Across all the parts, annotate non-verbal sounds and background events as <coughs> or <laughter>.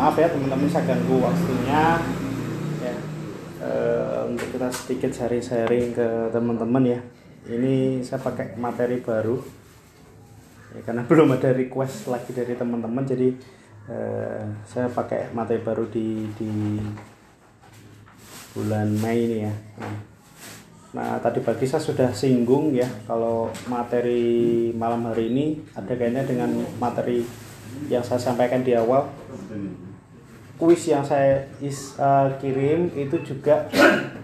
maaf ya teman-teman saya ganggu waktunya. Ya eh, untuk kita sedikit sharing-sharing ke teman-teman ya. Ini saya pakai materi baru. Ya, karena <laughs> belum ada request lagi dari teman-teman jadi eh, saya pakai materi baru di di bulan Mei ini ya. Nah, tadi pagi saya sudah singgung ya kalau materi malam hari ini ada kaitannya dengan materi yang saya sampaikan di awal kuis yang saya is, uh, kirim itu juga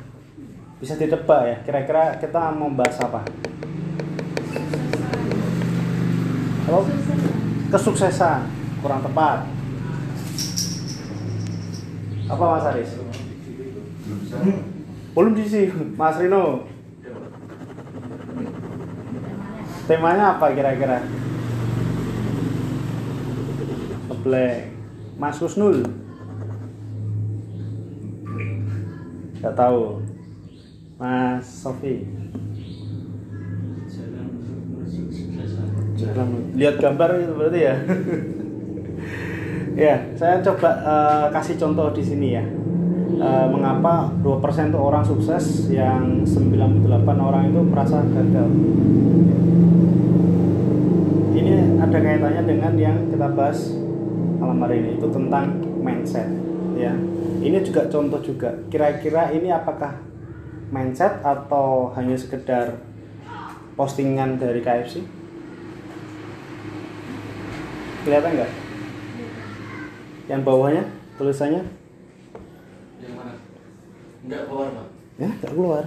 <clears throat> bisa ditebak ya. Kira-kira kita mau bahas apa? Halo? kesuksesan kurang tepat. Apa Mas Aris? belum diisi Mas Rino. Temanya apa kira-kira? Black Mas Kusnul Gak tahu. Mas Sofi. Jalan. Lihat gambar itu berarti ya? <laughs> Ya saya coba uh, kasih contoh di sini ya. Uh, mengapa 2% itu orang sukses yang 98 orang itu merasa gagal? Ini ada kaitannya dengan yang kita bahas malam hari ini itu tentang mindset ya ini juga contoh juga. Kira-kira ini apakah mindset atau hanya sekedar postingan dari KFC kelihatan nggak? Yang bawahnya tulisannya? Yang mana? Enggak keluar, Pak. ya nggak keluar.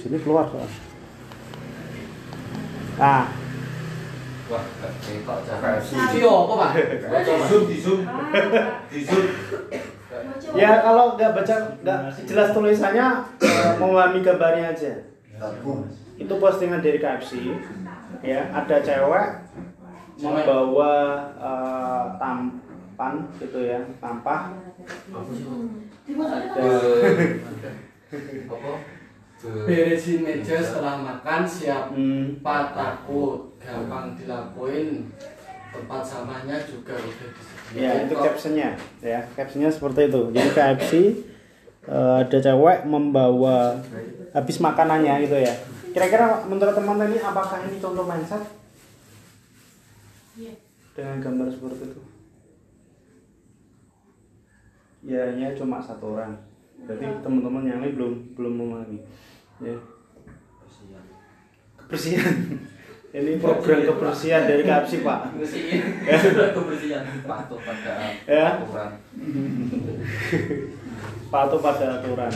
Sini keluar soal nah Wah, ketok cara apa, Pak? Di zoom, di zoom, di zoom. ya kalau nggak baca nggak jelas tulisannya eh, memahami gambarnya aja. Itu postingan dari KFC ya ada cewek membawa eh, tampan gitu ya tampah. Ada Apa? Beresin meja setelah makan, siap. Hmm, Pak takut, gampang dilakuin tempat sampahnya juga udah disediain ya itu captionnya. Ya captionnya seperti itu. Jadi KFC eh, ada cewek membawa habis makanannya gitu ya. Kira-kira menurut teman-teman ini apakah ini contoh mindset? Dengan gambar seperti itu. Ya hanya cuma satu orang. Berarti teman-teman yang lain belum belum memahami ya kebersihan <laughs> ini program kebersihan dari KFC pak. Kebersihan. <laughs> Patuh pada Ya. aturan. <laughs> patuh pada aturan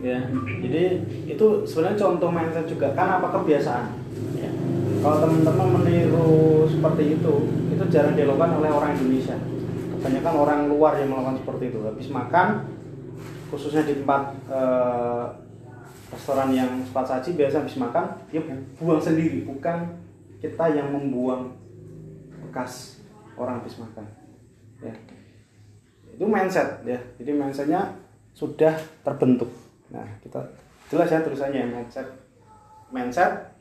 ya jadi itu sebenarnya contoh mindset juga kan apa kebiasaan ya. kalau teman-teman meniru seperti itu itu jarang dilakukan oleh orang Indonesia kebanyakan orang luar yang melakukan seperti itu habis makan khususnya di tempat eh, restoran yang cepat saji biasa habis makan dia buang sendiri. Bukan kita yang membuang bekas orang habis makan. Ya. Itu mindset ya. Jadi mindsetnya sudah terbentuk. Nah kita jelas ya tulisannya mindset. Mindset.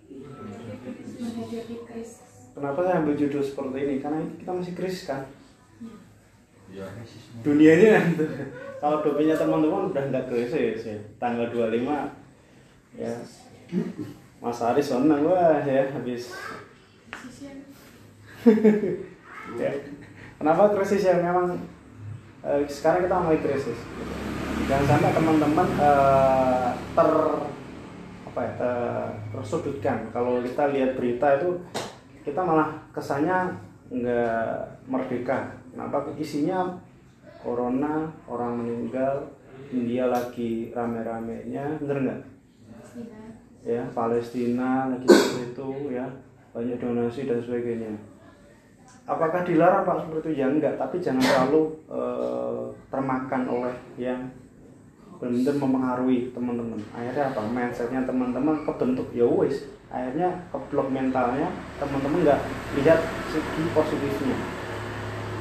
Kenapa saya ambil judul seperti ini? Karena kita masih krisis kan Ya. dunianya kalau dopinya teman-teman udah nggak krisis ya tanggal 25 ya. Mas Aris senang wah ya habis. <laughs> Ya. kenapa krisis ya memang eh, sekarang kita mulai krisis? Jangan sampai teman-teman eh, ter apa ya ter- tersudutkan. Kalau kita lihat berita itu kita malah kesannya nggak merdeka kenapa? Isinya corona orang meninggal India lagi rame-ramenya. Bener nggak? Ya Palestina lagi seperti itu ya. Banyak donasi dan sebagainya. Apakah dilarang pak seperti itu? Ya enggak tapi jangan terlalu eh, termakan oleh yang benar-benar mempengaruhi teman-teman. Akhirnya apa? Mindsetnya teman-teman kebentuk. Ya wis. Akhirnya keblok mentalnya teman-teman nggak lihat segi positifnya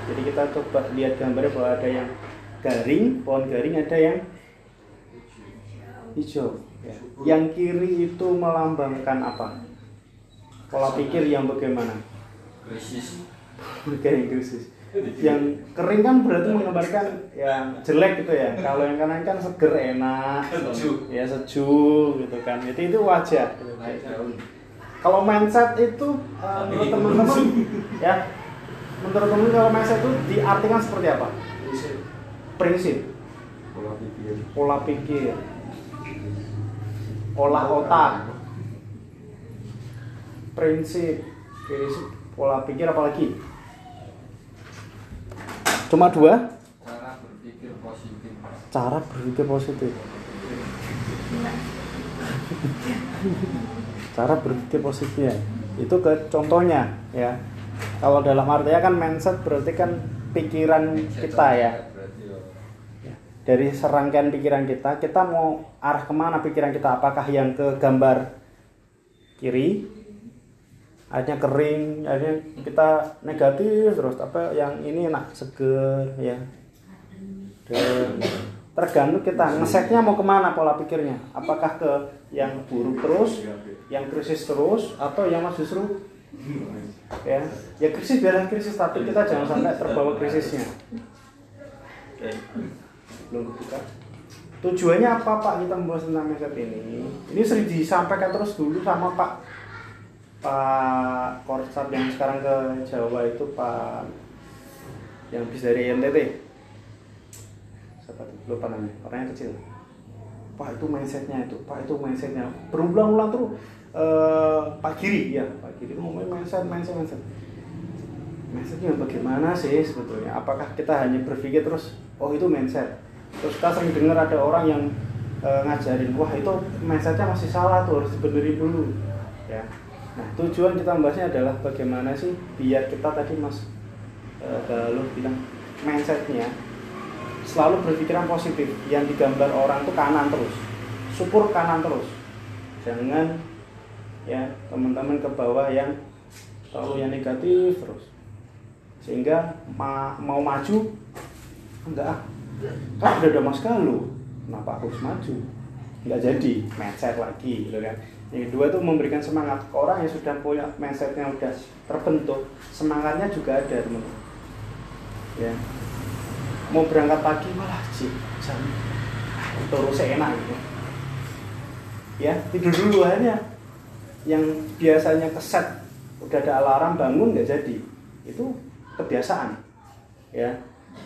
jadi kita coba lihat gambarnya bahwa ada yang garing pohon garing ada yang hijau ya. yang kiri itu melambangkan apa pola pikir yang bagaimana Krisis. Kayak krisis. yang kering kan berarti menggambarkan yang jelek gitu ya kalau yang kanan kan seger enak Sejuk. ya sejuk gitu kan itu itu wajar gitu. Kalau mindset itu menurut teman-teman <laughs> ya menurut teman kalau mindset itu diartikan seperti apa? Prinsip. Pola pikir. Pola pikir. Pola otak. Prinsip. Prinsip. Pola pikir apalagi? Cuma dua? Cara berpikir positif. cara berpikir positif. Cara berpikir positifnya. Itu ke contohnya ya kalau dalam artinya kan mindset berarti kan pikiran kita ya. Ya. Ya, dari serangkaian pikiran kita kita mau arah ke mana pikiran kita? Apakah yang ke gambar kiri akhirnya kering akhirnya kita negatif terus apa yang ini enak seger ya. Dan tergantung kita ngesetnya mau ke mana pola pikirnya? Apakah ke yang buruk terus yang krisis terus atau yang mas justru ya. Ya krisis biarlah krisis tapi kita jangan sampai terbawa krisisnya. Oke. belum kebuka. Tujuannya apa pak? Kita membahas tentang mindset ini. Ini sering disampaikan terus dulu sama pak pak Korsat yang sekarang ke Jawa itu pak yang habis dari NTT siapa tuh lupa namanya. Orangnya kecil. Pak itu mindsetnya itu. Pak itu mindsetnya. Berulang-ulang terus eh, Pak Giri. Ya Pak Giri ngomongin mindset mindset mindset mindsetnya bagaimana sih sebetulnya? Apakah kita hanya berpikir terus oh itu mindset terus kita sering dengar ada orang yang eh, ngajarin wah itu mindsetnya masih salah tuh harus dibenerin dulu. Ya. Nah tujuan kita membahasnya adalah bagaimana sih biar kita tadi mas eh, Galuh bilang mindsetnya selalu berpikiran positif yang digambar orang tuh kanan terus. Support kanan terus. Jangan ya teman-teman ke bawah yang terlalu yang negatif terus. Sehingga ma- mau maju enggak ah. Kan udah ada mas Galuh. Kenapa harus maju? Nggak jadi mindset lagi gitu kan. Yang kedua itu memberikan semangat ke orang yang sudah punya mindsetnya udah terbentuk semangatnya juga ada teman-teman. Ya. Mau berangkat pagi malah cik jam terus enak gitu. Ya tidur dulu aja yang biasanya keset udah ada alarm bangun nggak jadi. Itu kebiasaan ya.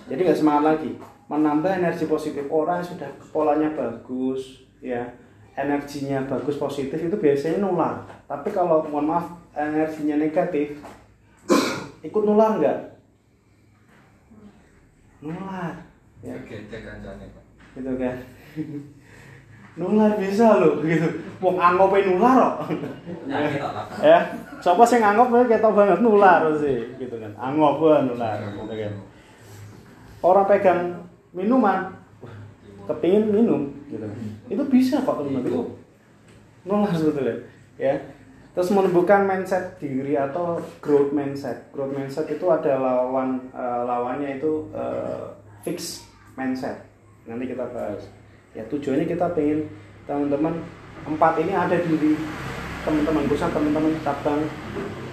Jadi nggak semangat lagi. Menambah energi positif orang yang sudah polanya bagus ya. Energinya bagus positif itu biasanya nular. Tapi kalau mohon maaf energinya negatif <coughs> ikut nular nggak? Nular ya. Gitu kan <laughs> nular bisa loh gitu. Wong angope nular kok. Tak lah. ya siapa sih ngangop kita banget nular sih gitu kan. Angop wah nular gitu kan. Orang pegang minuman kepingin minum gitu. Kan itu bisa kok teman itu nular sebetulnya ya. Terus menumbuhkan mindset diri atau growth mindset. Growth mindset itu ada lawan eh, lawannya itu eh, fix mindset. Nanti kita bahas ya tujuannya kita pengen teman-teman empat ini ada di teman-teman pusat teman-teman cabang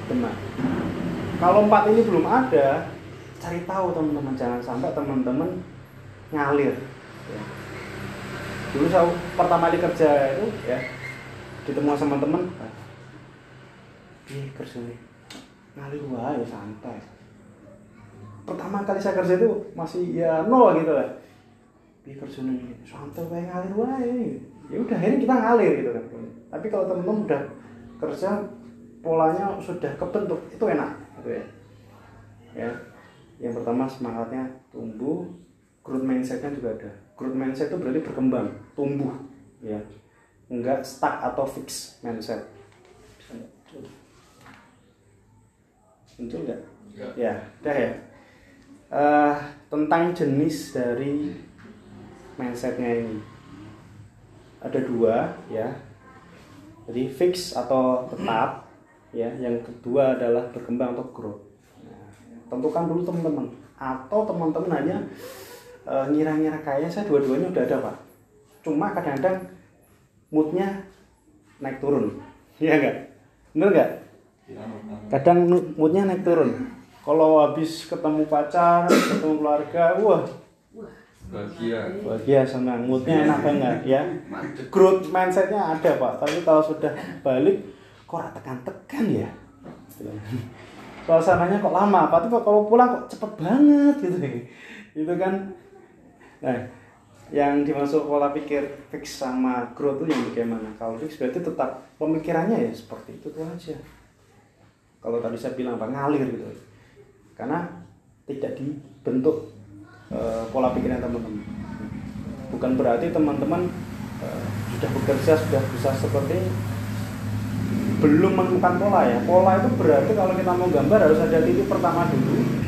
Demak. Kalau empat ini belum ada cari tahu teman-teman jangan sampai teman-teman ngalir. Ya. dulu saya pertama kali kerja itu ya ketemu sama teman Ih, kerja ngalir wae santai. Pertama kali saya kerja itu masih ya nol gitu lah Ih, kerja nih santai wae ngalir wae. Ya udah akhirnya kita ngalir gitu kan. Tapi kalau teman-teman udah kerja polanya sudah kebentuk itu enak gitu ya. Ya. Yang pertama semangatnya tumbuh. Growth mindsetnya juga ada. Growth mindset itu berarti berkembang tumbuh ya. Enggak stuck atau fix mindset. Muncul nggak? Enggak. ya udah ya. Eh, tentang jenis dari mindsetnya ini. Ada dua ya. Jadi fix atau tetap ya. Yang kedua adalah berkembang atau growth Nah, tentukan dulu teman-teman. Atau teman-teman hanya eh, ngira-ngira kayaknya saya dua-duanya udah ada pak. Cuma kadang-kadang moodnya naik turun. <laughs> Iya enggak bener nggak? Kadang moodnya naik turun. Kalau habis ketemu pacar ketemu keluarga wah Bahagia. bahagia senang moodnya enak banget ya. Growth mindsetnya ada pak. Tapi kalau sudah balik kok tekan-tekan ya? Suasananya kok lama? Tapi kok kalau pulang kok cepet banget gitu. Itu kan nah yang dimaksud pola pikir fix sama growth itu yang bagaimana? Kalau fix berarti tetap pemikirannya ya seperti itu tuh aja. Kalau tadi saya bilang apa ngalir gitu. Karena tidak dibentuk eh, pola pikirnya teman-teman. Bukan berarti teman-teman eh, sudah bekerja sudah bisa seperti belum menemukan pola ya. Pola itu berarti kalau kita mau gambar harus ada titik pertama dulu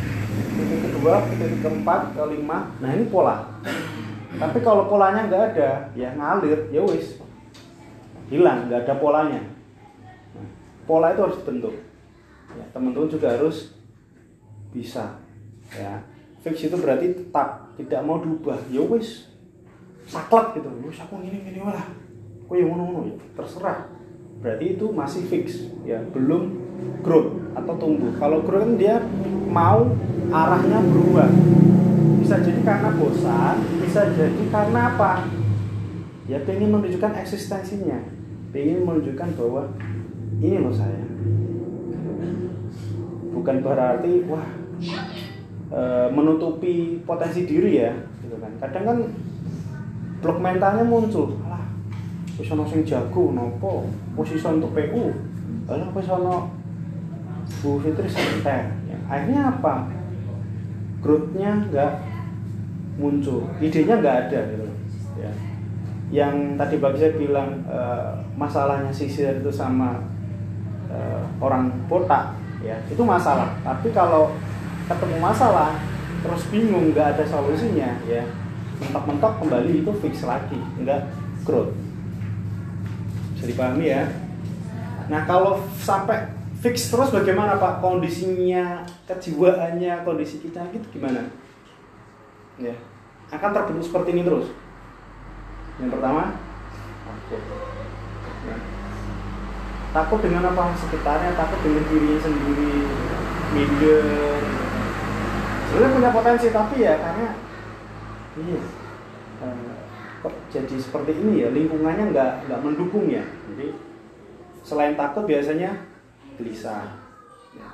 titik kedua titik keempat kelima. Nah ini pola. Tapi kalau polanya nggak ada ya ngalir ya wis. Hilang nggak ada polanya. Pola itu harus dibentuk. Ya, teman-teman juga harus bisa ya fix itu berarti tetap tidak mau diubah. Ya wis saklek gitu. Wis aku gini gini lah. Kok yang ngono ngono ya terserah. Berarti itu masih fix ya belum growth atau tumbuh. Kalau growth kan dia mau arahnya berubah. Bisa jadi karena bosan bisa jadi karena apa? Ya pengen menunjukkan eksistensinya. Pengen menunjukkan bahwa ini loh saya. Bukan berarti wah e, menutupi potensi diri ya gitu kan. Kadang kan blok mentalnya muncul. Alah wis ana sing jago nopo? Posisi untuk PU alah wis ana Bu Fitri santai. Ya, akhirnya apa? Growth-nya nggak muncul. Idenya nggak ada gitu ya. Yang tadi bagi saya bilang e, masalahnya sisir itu sama e, orang botak ya. Itu masalah. Tapi kalau ketemu masalah terus bingung nggak ada solusinya ya. Mentok-mentok kembali itu fix lagi nggak growth. Bisa dipahami ya? Nah kalau sampai fix terus bagaimana pak? Kondisinya kejiwaannya kondisi kita gitu gimana? Ya akan terbentuk seperti ini terus. Yang pertama takut Ya. takut dengan apa sekitarnya takut dengan dirinya sendiri minder sebenarnya punya potensi tapi ya karena iya eh, kok jadi seperti ini ya lingkungannya nggak nggak mendukung ya jadi selain takut biasanya gelisah ya.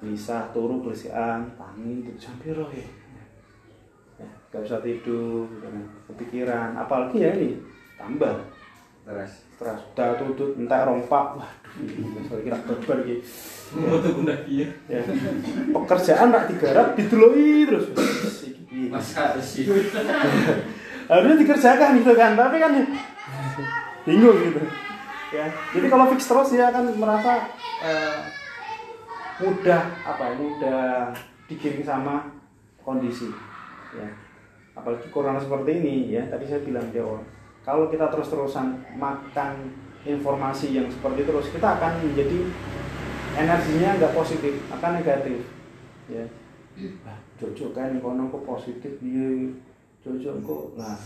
gelisah turu gelisihan tangi itu sampai roh ya ya nggak bisa tidur kan. kepikiran apalagi ya ini tambah Stres. stres udah tutut entah rompak waduh kira gitu Mau tuh guna dia. ya. Pekerjaan rak digarap dideloi terus. Masa sih. harusnya dikerjakan gitu kan tapi kan bingung gitu. Ya. Jadi kalau fix terus dia akan merasa eh, mudah apa ya mudah digiring sama kondisi. Ya. Apalagi corona seperti ini ya tadi saya bilang di awal. Kalau kita terus-terusan makan informasi yang seperti terus kita akan menjadi energinya nggak positif akan negatif. Ya. Ah, Jojo kan kono kok positif dia Jojo kok nah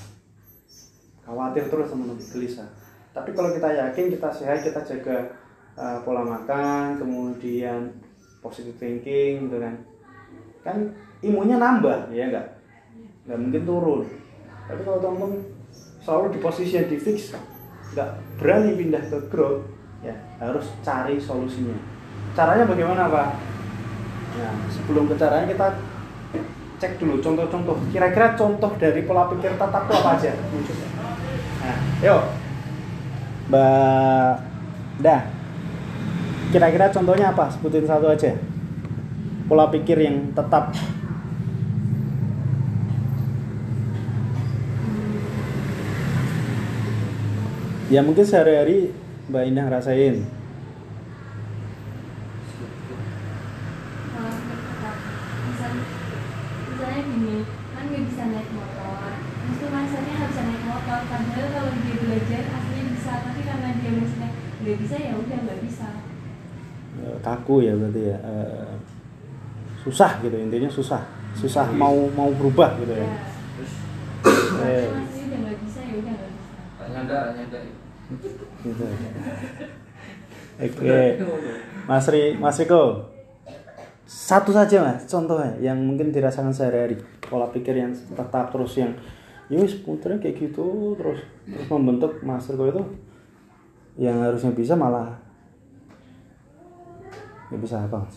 khawatir terus teman-teman gelisah. Tapi kalau kita yakin kita sehat kita jaga uh, pola makan kemudian positive thinking gitu kan. Kan imunnya nambah ya enggak nggak mungkin turun. Tapi kalau teman-teman selalu di posisi yang di fix nggak berani pindah ke growth ya harus cari solusinya. Caranya bagaimana pak? Nah sebelum ke caranya kita cek dulu contoh-contoh. Kira-kira contoh dari pola pikir tataku apa aja? Muncul nah yuk. Mbak dah kira-kira contohnya apa? Sebutin satu aja. Pola pikir yang tetap ya mungkin sehari-hari mbak Indah rasain kan nggak bisa naik motor. Terus tuh masanya nggak bisa naik motor. Padahal kalau dia belajar aslinya bisa. Tapi karena dia maksudnya nggak bisa ya udah nggak bisa. Kaku ya berarti ya. Eh, susah gitu intinya susah. Susah mau mau berubah gitu ya. Ya Terus Eh, udah nggak bisa ya udah nggak bisa. Tak nyadar, nyadar. Gitu. oke. Mas Ri Mas Riko. Satu saja mas contohnya yang mungkin dirasakan sehari-hari. Pola pikir yang tetap terus yang ya wis puternya kayak gitu terus terus membentuk master kau itu yang harusnya bisa malah nggak bisa apa mas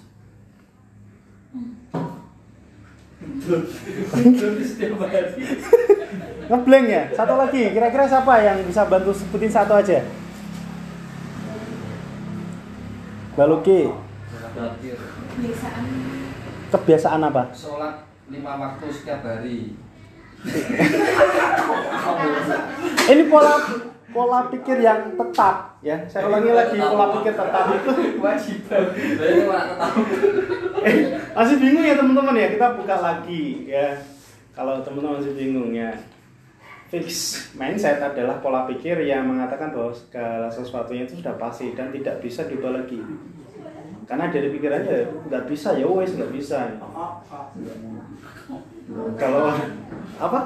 ngeblank ya satu lagi kira-kira siapa yang bisa bantu sebutin satu aja Mbak Luki Terakhir. kebiasaan kebiasaan apa Sholat lima waktu setiap hari. <laughs> ini pola pola pikir yang tetap ya saya ulangi lagi pola pikir tetap itu Kewajiban. Tetap. eh, masih bingung ya teman-teman ya kita buka lagi ya kalau teman-teman masih bingung ya fix mindset adalah pola pikir yang mengatakan bahwa segala sesuatunya itu sudah pasti dan tidak bisa diubah lagi. Karena dari pikirannya nggak bisa ya wes nggak bisa. Kalau apa?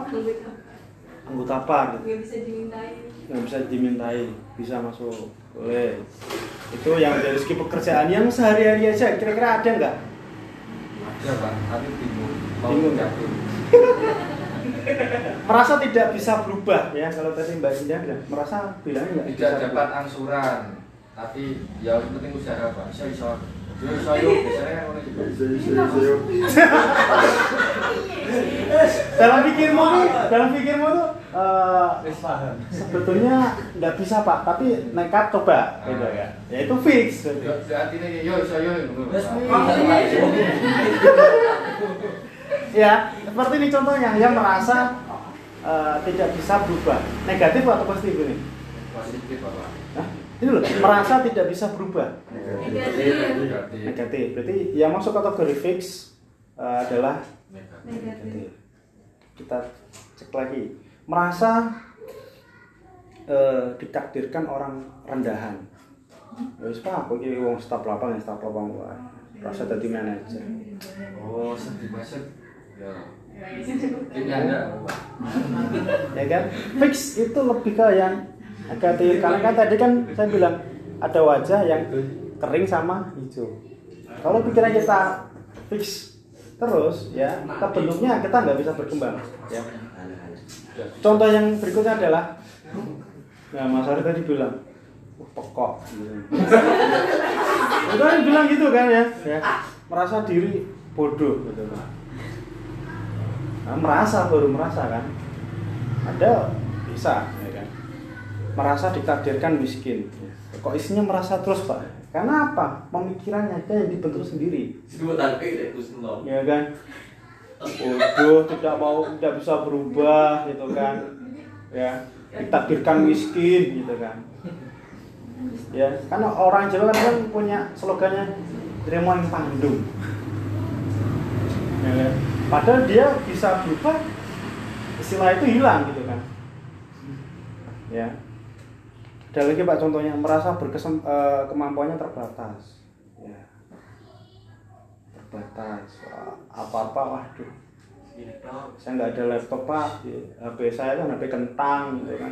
Anggota apa gitu nggak bisa dimintai. Yang bisa dimintai bisa masuk. Boleh. Itu yang dari segi pekerjaan yang sehari-hari aja. Kira-kira ada nggak? Ada pak, tapi bingung. Mau Bingung. Merasa tidak bisa berubah ya kalau tadi mbak Sinda bilang merasa bilangnya nggak bisa Tidak dapat berubah. angsuran, tapi ya yang penting usaha pak. Bisa bisa. Yo bisa yuk, biasanya kan orang gitu. <laughs> dalam pikirmu nih dalam pikirmu tuh eh, sebetulnya nggak bisa pak tapi nekat coba gitu ya ya itu fix. Yo, Berarti ini yo bisa yo. <laughs> ya seperti ini contohnya yang merasa eh, tidak bisa berubah negatif atau positif ini Positif bapak. Hah? ini loh merasa tidak bisa berubah Negatif. Negatif. negatif berarti yang masuk kategori fix eh, adalah Negatif. negatif kita cek lagi merasa eh, ditakdirkan orang rendahan ya wis pak aku iki wong staf lapang ya staf lapang wae rasa dadi manajer Oh, sedih masuk. Ya. Ini ya kan? Fix itu lebih ke yang negatif karena kan tadi kan saya bilang ada wajah yang kering sama hijau. Kalau pikiran kita fix terus ya kebentuknya kita nggak bisa berkembang ya. Contoh yang berikutnya adalah nah Mas Ari tadi bilang "Wah, pekok. Itu kan bilang gitu kan ya, ya. Merasa diri bodoh gitu nah, merasa baru merasa kan? Ada bisa ya kan? Merasa ditakdirkan miskin. Kok isinya merasa terus pak? Karena apa? Pemikirannya aja yang dibentuk sendiri. Ya kan? Bodoh tidak mau tidak bisa berubah gitu kan? Ya ditakdirkan miskin gitu kan? Ya karena orang Jawa kan, kan punya slogannya yang pandung ya kan? Padahal dia bisa berubah istilah itu hilang gitu kan. Ya. Ada lagi pak contohnya merasa berkesem eh, kemampuannya terbatas. Ya. Terbatas. Apa apa waduh. Saya nggak ada laptop pak. HP saya kan HP kentang gitu kan.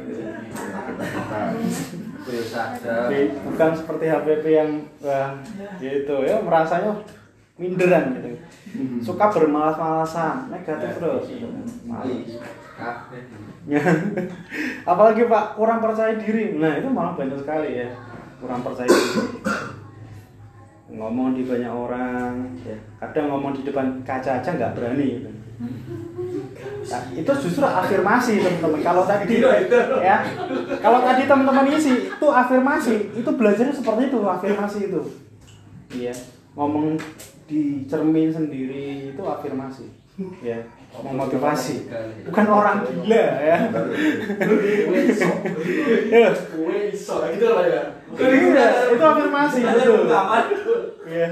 Sadar. Tapi bukan seperti HPP yang wah, gitu. Ya merasanya minderan gitu. Suka bermalas-malasan negatif terus Malas. Kabeh. Ya. <laughs> apalagi pak kurang percaya diri. Nah itu malah banyak sekali ya kurang percaya diri. Ngomong di banyak orang ya. Kadang ngomong di depan kaca aja nggak berani gitu. <laughs> Nah, itu justru afirmasi teman-teman. Kalau tadi ya kalau tadi teman-teman isi itu afirmasi. Itu belajarnya seperti itu afirmasi itu. Iya. Ngomong di cermin sendiri itu afirmasi. Ya memotivasi. Bukan orang gila ya. Ya. Iya, itu afirmasi betul. Iya.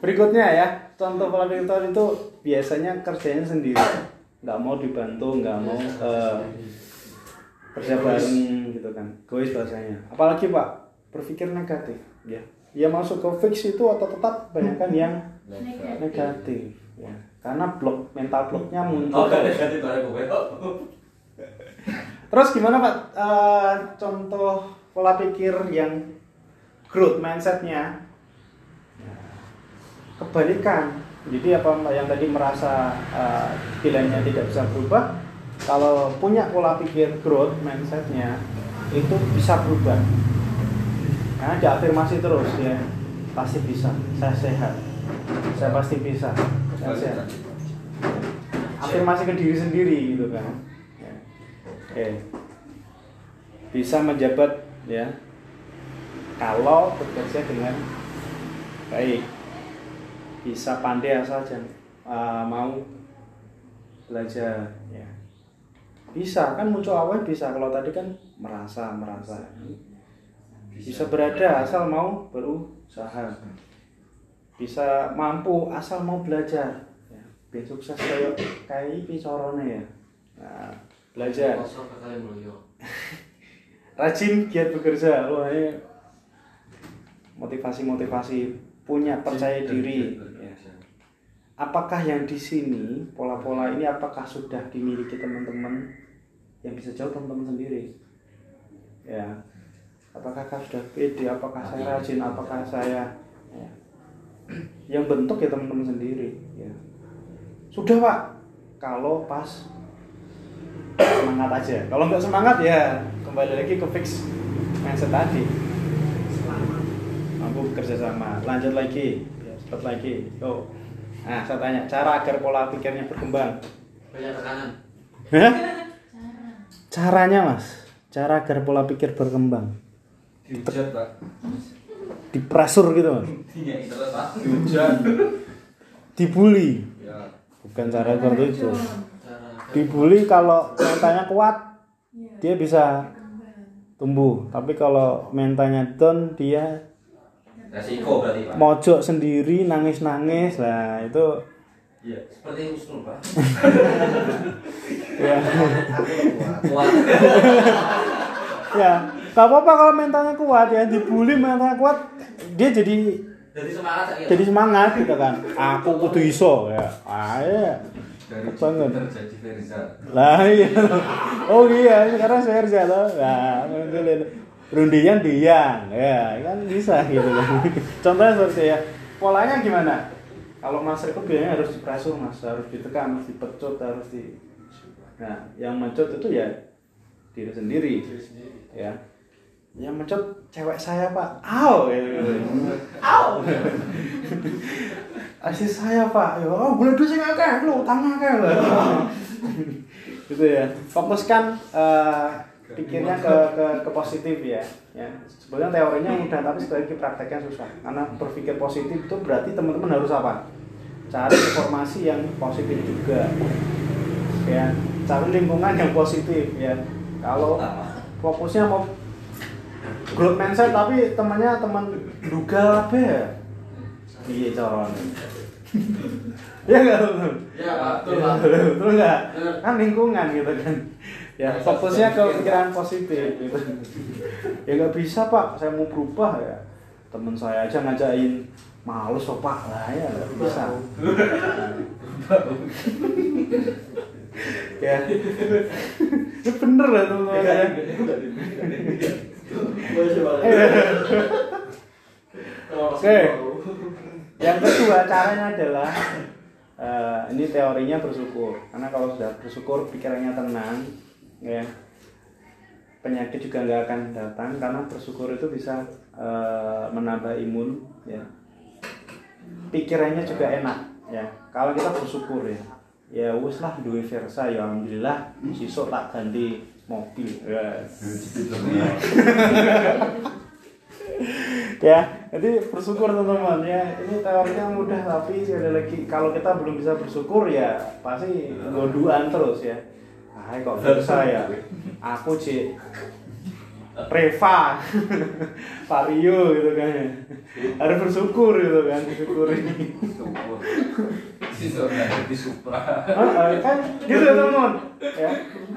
Berikutnya ya, contoh Tuhan itu biasanya kerjanya sendiri, nggak mau dibantu, nggak mau eh, kerja bareng gitu kan, gois bahasanya. Apalagi pak? Berpikir negatif, ya, ya masuk ke fix itu atau tetap kebanyakan yang negatif, ya, karena blok mental bloknya muncul. Terus gimana Pak? Eh, contoh pola pikir yang growth mindsetnya. Kebalikan. Jadi apa yang tadi merasa uh, pilihannya tidak bisa berubah kalau punya pola pikir growth mindsetnya itu bisa berubah nah diafirmasi terus ya. Pasti bisa. Saya sehat. Saya pasti bisa. Saya sehat. afirmasi ke diri sendiri gitu kan. Ya. oke. Bisa menjabat ya. Kalau bekerja dengan baik. Bisa pandai asal jangan uh, mau belajar ya. Bisa. Kan muncul awal bisa. Kalau tadi kan merasa merasa bisa berada asal mau berusaha. Bisa mampu asal mau belajar. Ya, biar sukses kayak kayak picorone ya. Nah, belajar. <laughs> Rajin giat bekerja. Loh ini motivasi-motivasi punya percaya diri. ya. apakah yang di sini pola-pola ini apakah sudah dimiliki teman-teman? Yang bisa jauh teman-teman sendiri. Ya apakah kau sudah pede? Apakah saya rajin? Apakah saya ya. yang bentuk ya teman-teman sendiri ya. Sudah pak. Kalau pas semangat aja. Kalau nggak semangat ya kembali lagi ke fix mindset tadi. Mampu bekerja sama. Lanjut lagi. Ya, cepat lagi. Yo nah saya tanya cara agar pola pikirnya berkembang? Banyak tekanan. Hah? cara. Caranya mas. Cara agar pola pikir berkembang Dihujat pak. Gitu mas? Iya internet pak. Dihujat. Dibully? Ya bukan cara seperti itu. dibully kalau mentalnya kuat Iya. dia bisa tumbuh. Tapi kalau mentalnya down dia Resiko berarti pak. mojok sendiri nangis nangis lah itu Iya seperti Husnul Pak. ya. <laughs> Ya nggak apa-apa kalau mentalnya kuat ya dibully mentalnya kuat dia jadi Jadi semangat saya. jadi semangat gitu kan. Aku kudu iso ya. Ah iya. Dari Banget. Jupiter jadi Verza lah iya. Oh iya sekarang saya kerja loh. Nah munculin rundian dian. Ya kan bisa gitu kan contohnya seperti ya polanya gimana? Kalau mas Riko biasanya harus diprasur mas. Harus ditekan harus dipecut harus di nah yang mencut itu ya diri sendiri. Diri sendiri. ya yang mencut cewek saya pak. Aw gitu, aw <laughs> asis saya pak. Ya oh boleh dua saya ngakak lo utang ngakak lo <laughs> gitu ya. Fokuskan eh, pikirnya ke, ke ke positif ya. Ya. Sebenarnya teorinya mudah tapi sekali lagi prakteknya susah. Karena berpikir positif itu berarti teman-teman harus apa? Cari informasi yang positif juga. Ya. Cari lingkungan yang positif ya. Kalau fokusnya mau growth mindset tapi temannya teman duga apa ya? Iya coron ya nggak betul Ya, Pak. Betul, Pak. betul nggak? Betul. kan lingkungan gitu kan. Ya fokusnya ke pikiran positif. Gitu ya nggak bisa pak. Saya mau berubah ya. Teman saya aja ngajain males kok pak. Lah ya nggak bisa. Ya. Itu bener lah teman ya Oke. Yang kedua caranya adalah eh, ini teorinya bersyukur. Karena kalau sudah bersyukur pikirannya tenang, ya penyakit juga nggak akan datang karena bersyukur itu bisa eh, menambah imun, ya. Pikirannya juga enak, ya. Kalau kita bersyukur ya, ya wis lah duwe versa ya alhamdulillah sisuk tak ganti mobil. Ya. <laughs> ya jadi bersyukur teman-teman. Ya ini teorinya mudah tapi sekali lagi kalau kita belum bisa bersyukur ya pasti goduan terus ya. Ah kok bisa ya? <laughs> Aku cik Reva. <laughs> Vario gitu kan. Ya harus bersyukur gitu kan Siswa nggak di Supra. Kan gitu ya teman-teman. Ya.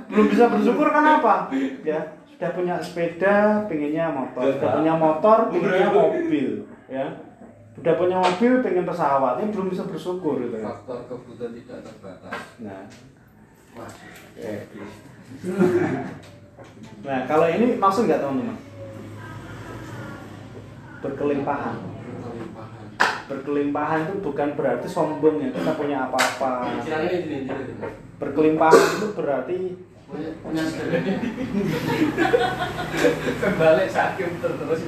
Belum bisa bersyukur kan apa? Ya sudah punya sepeda pengennya motor. Sudah punya motor pengennya mobil. Ya. Udah punya mobil pengen pesawat. Ini belum bisa bersyukur gitu. Ya Faktor kebutuhan tidak terbatas. Nah. Wah, oke. <laughs> nah kalau ini maksud nggak teman-teman? Berkelimpahan. Berkelimpahan. berkelimpahan itu bukan berarti sombong ya kita punya apa-apa. Berkelimpahan itu berarti Punya <laughs> Kembali sakit terus.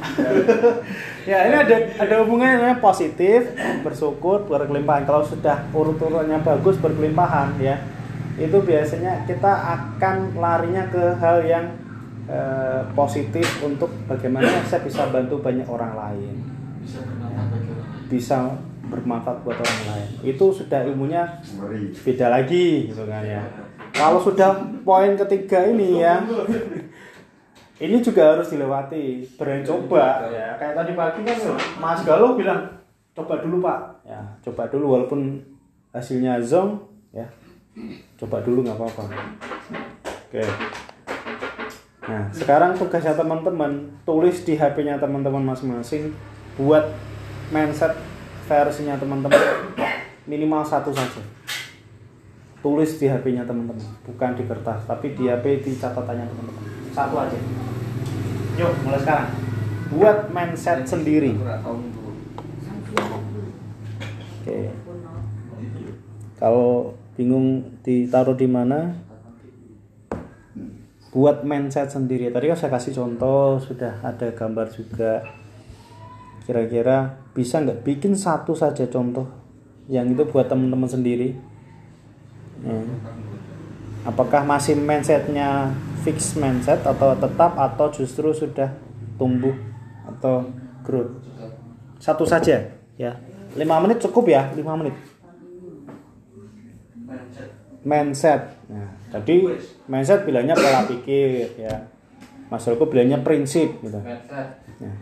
Ya ini ada ada hubungannya namanya positif bersyukur berkelimpahan. Kalau sudah urut-urutannya bagus berkelimpahan ya itu biasanya kita akan larinya ke hal yang eh, positif untuk bagaimana saya bisa bantu banyak orang lain. Bisa bermanfaat bagi orang lain. bisa bermanfaat buat orang lain. Itu sudah ilmunya beda lagi gitu kan ya. Kalau sudah poin ketiga ini ya. <laughs> Ini juga harus dilewati. Berani coba ya. Kayak tadi pagi kan Mas Galuh bilang coba dulu Pak. Ya coba dulu walaupun hasilnya zong ya coba dulu nggak apa-apa. Oke. Nah sekarang tugasnya teman-teman tulis di HP-nya teman-teman masing-masing buat mindset versinya teman-teman. Minimal satu saja. Tulis di HP-nya teman-teman bukan di kertas tapi di HP di catatannya teman-teman. Satu aja. Yuk mulai sekarang. Buat mindset sendiri. Oke. Kalau bingung ditaruh di mana? Buat mindset sendiri. Tadi kan saya kasih contoh sudah ada gambar juga. Kira-kira bisa nggak bikin satu saja contoh yang itu buat teman-teman sendiri? Ya. apakah masih mindsetnya fix mindset atau tetap atau justru sudah tumbuh atau growth? Satu saja ya. Lima menit cukup ya lima menit Mindset. nah, tadi mindset bilangnya pola pikir ya. Mas Roko bilangnya prinsip gitu. Mindset. Ya.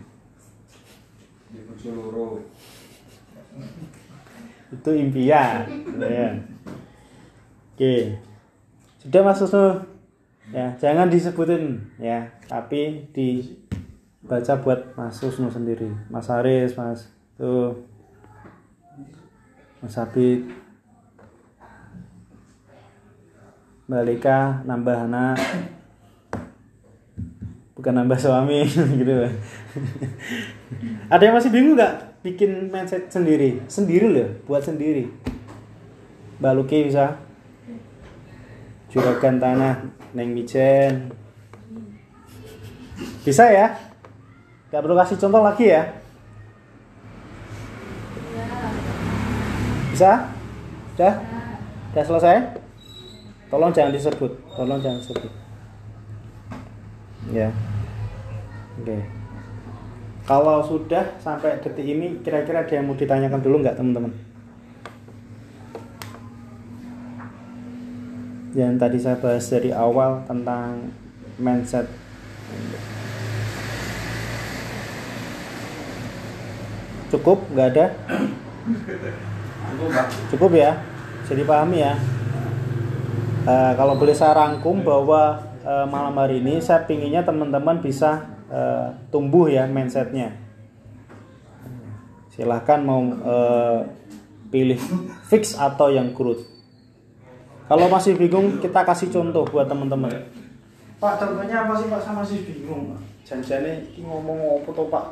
itu impian ya. oke. Sudah Mas Susno ya jangan disebutin ya. Tapi dibaca buat Mas Susno sendiri. Mas Haris Mas tuh. Mas Habib Mbak Lika nambah anak. Bukan nambah suami <laughs> gitu ada yang masih bingung nggak bikin mindset sendiri? Sendiri loh buat sendiri. Mbak Luki bisa. Juragan tanah neng mijen. Bisa ya? Nggak perlu kasih contoh lagi ya? Bisa? Udah? Udah selesai tolong jangan disebut tolong jangan disebut. Ya. Oke. Kalau sudah sampai detik ini kira-kira ada yang mau ditanyakan dulu nggak teman-teman? Yang tadi saya bahas dari awal tentang mindset. Cukup? Nggak ada? Cukup ya? Jadi pahami ya Eh, kalau boleh saya rangkum bahwa eh, malam hari ini saya pinginnya teman-teman bisa eh, tumbuh ya mindsetnya. Silahkan mau eh, pilih fix atau yang growth kalau masih bingung kita kasih contoh buat teman-teman. Pak contohnya apa sih Pak? Saya masih bingung janjiannya ini ngomong apa tuh Pak?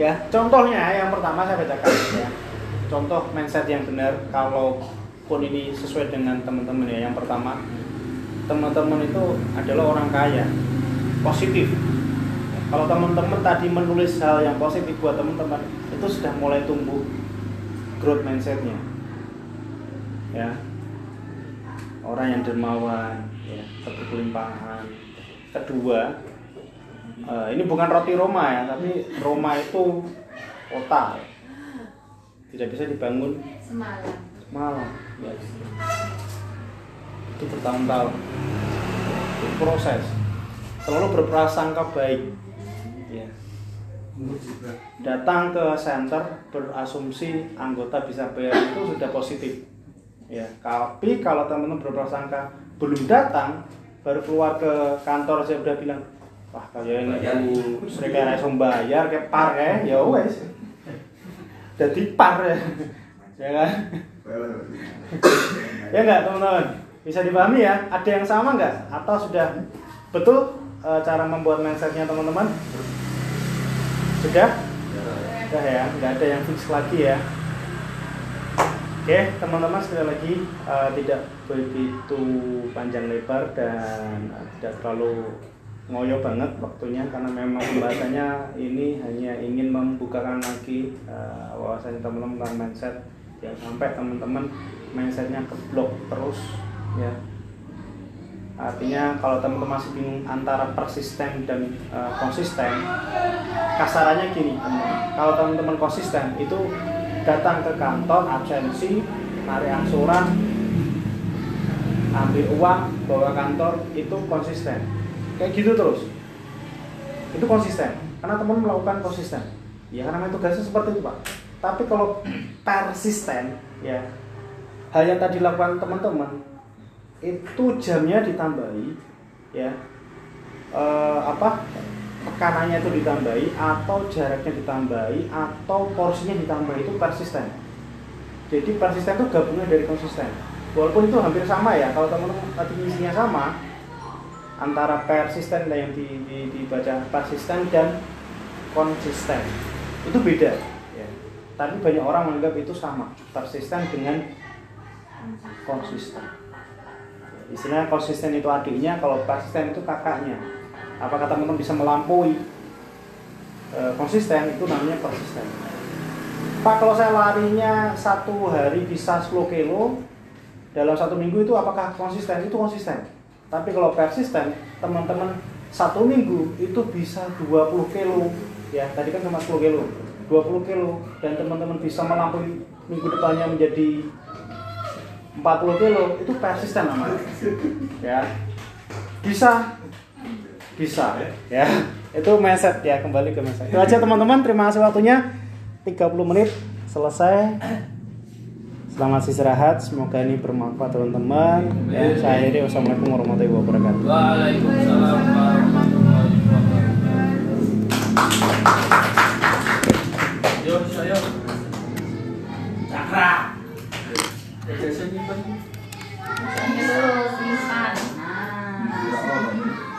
Ya contohnya yang pertama saya bacakan ya. Contoh mindset yang benar. Kalau pun ini sesuai dengan teman-teman ya. Yang pertama teman-teman itu adalah orang kaya. Positif. Kalau teman-teman tadi menulis hal yang positif buat teman-teman itu sudah mulai tumbuh growth mindsetnya. Ya. Orang yang dermawan ya berkelimpahan kedua eh, ini bukan roti Roma ya tapi Roma itu kota. Tidak bisa dibangun semalam. Malam itu bertahun-tahun. Itu proses selalu berprasangka baik. Ya. Datang ke center berasumsi anggota bisa bayar itu sudah positif. Ya tapi kalau teman-teman berprasangka belum datang baru keluar ke kantor saya udah bilang wah kalian itu mereka iso bayar kayak par ya ya wes. Jadi par ya. <laughs> Ya kan ya enggak teman-teman? Bisa dipahami ya? Ada yang sama nggak? Atau sudah betul eh, cara membuat mindsetnya teman-teman? Sudah? Udah ya nggak ada yang fix lagi ya. Oke teman-teman sekali lagi eh, tidak begitu panjang lebar dan tidak terlalu ngoyo banget waktunya karena memang pembahasannya ini hanya ingin membukakan lagi eh, wawasan teman-teman tentang mindset yang sampai teman-teman mindsetnya keblok terus ya. Artinya kalau teman-teman masih bingung antara persisten dan eh, konsisten kasarannya gini teman-teman kalau teman-teman konsisten itu datang ke kantor absensi narik angsuran ambil uang bawa kantor itu konsisten. Kayak gitu terus. Itu konsisten. Karena teman melakukan konsisten. Ya karena tugasnya seperti itu pak tapi kalau persisten ya hal yang tadi dilakukan teman-teman itu jamnya ditambahi ya eh, apa tekanannya itu ditambahi atau jaraknya ditambahi atau porsinya ditambahi itu persisten. Jadi persisten itu gabungan dari konsisten. Walaupun itu hampir sama ya kalau teman-teman tadi isinya sama antara persisten yang di, di, dibaca persisten dan konsisten. Itu beda. Tapi banyak orang menganggap itu sama persisten dengan konsisten. Istilahnya konsisten itu adiknya kalau persisten itu kakaknya. Apakah teman-teman bisa melampaui? E, konsisten itu namanya persisten. Pak kalau saya larinya satu hari bisa 10 kilo dalam satu minggu itu apakah konsisten? Itu konsisten. Tapi kalau persisten teman-teman satu minggu itu bisa 20 kilo. Ya tadi kan cuma 10 kilo 20 kilo dan teman-teman bisa melampaui minggu depannya menjadi 40 kilo itu persisten namanya ya. Bisa. Bisa ya. Itu mindset ya kembali ke mindset. Itu aja teman-teman. Terima kasih waktunya. 30 menit selesai. Selamat istirahat. Semoga ini bermanfaat teman-teman. Ya saya akhiri. Wassalamualaikum warahmatullahi wabarakatuh. Waalaikumsalam warahmatullahi wabarakatuh.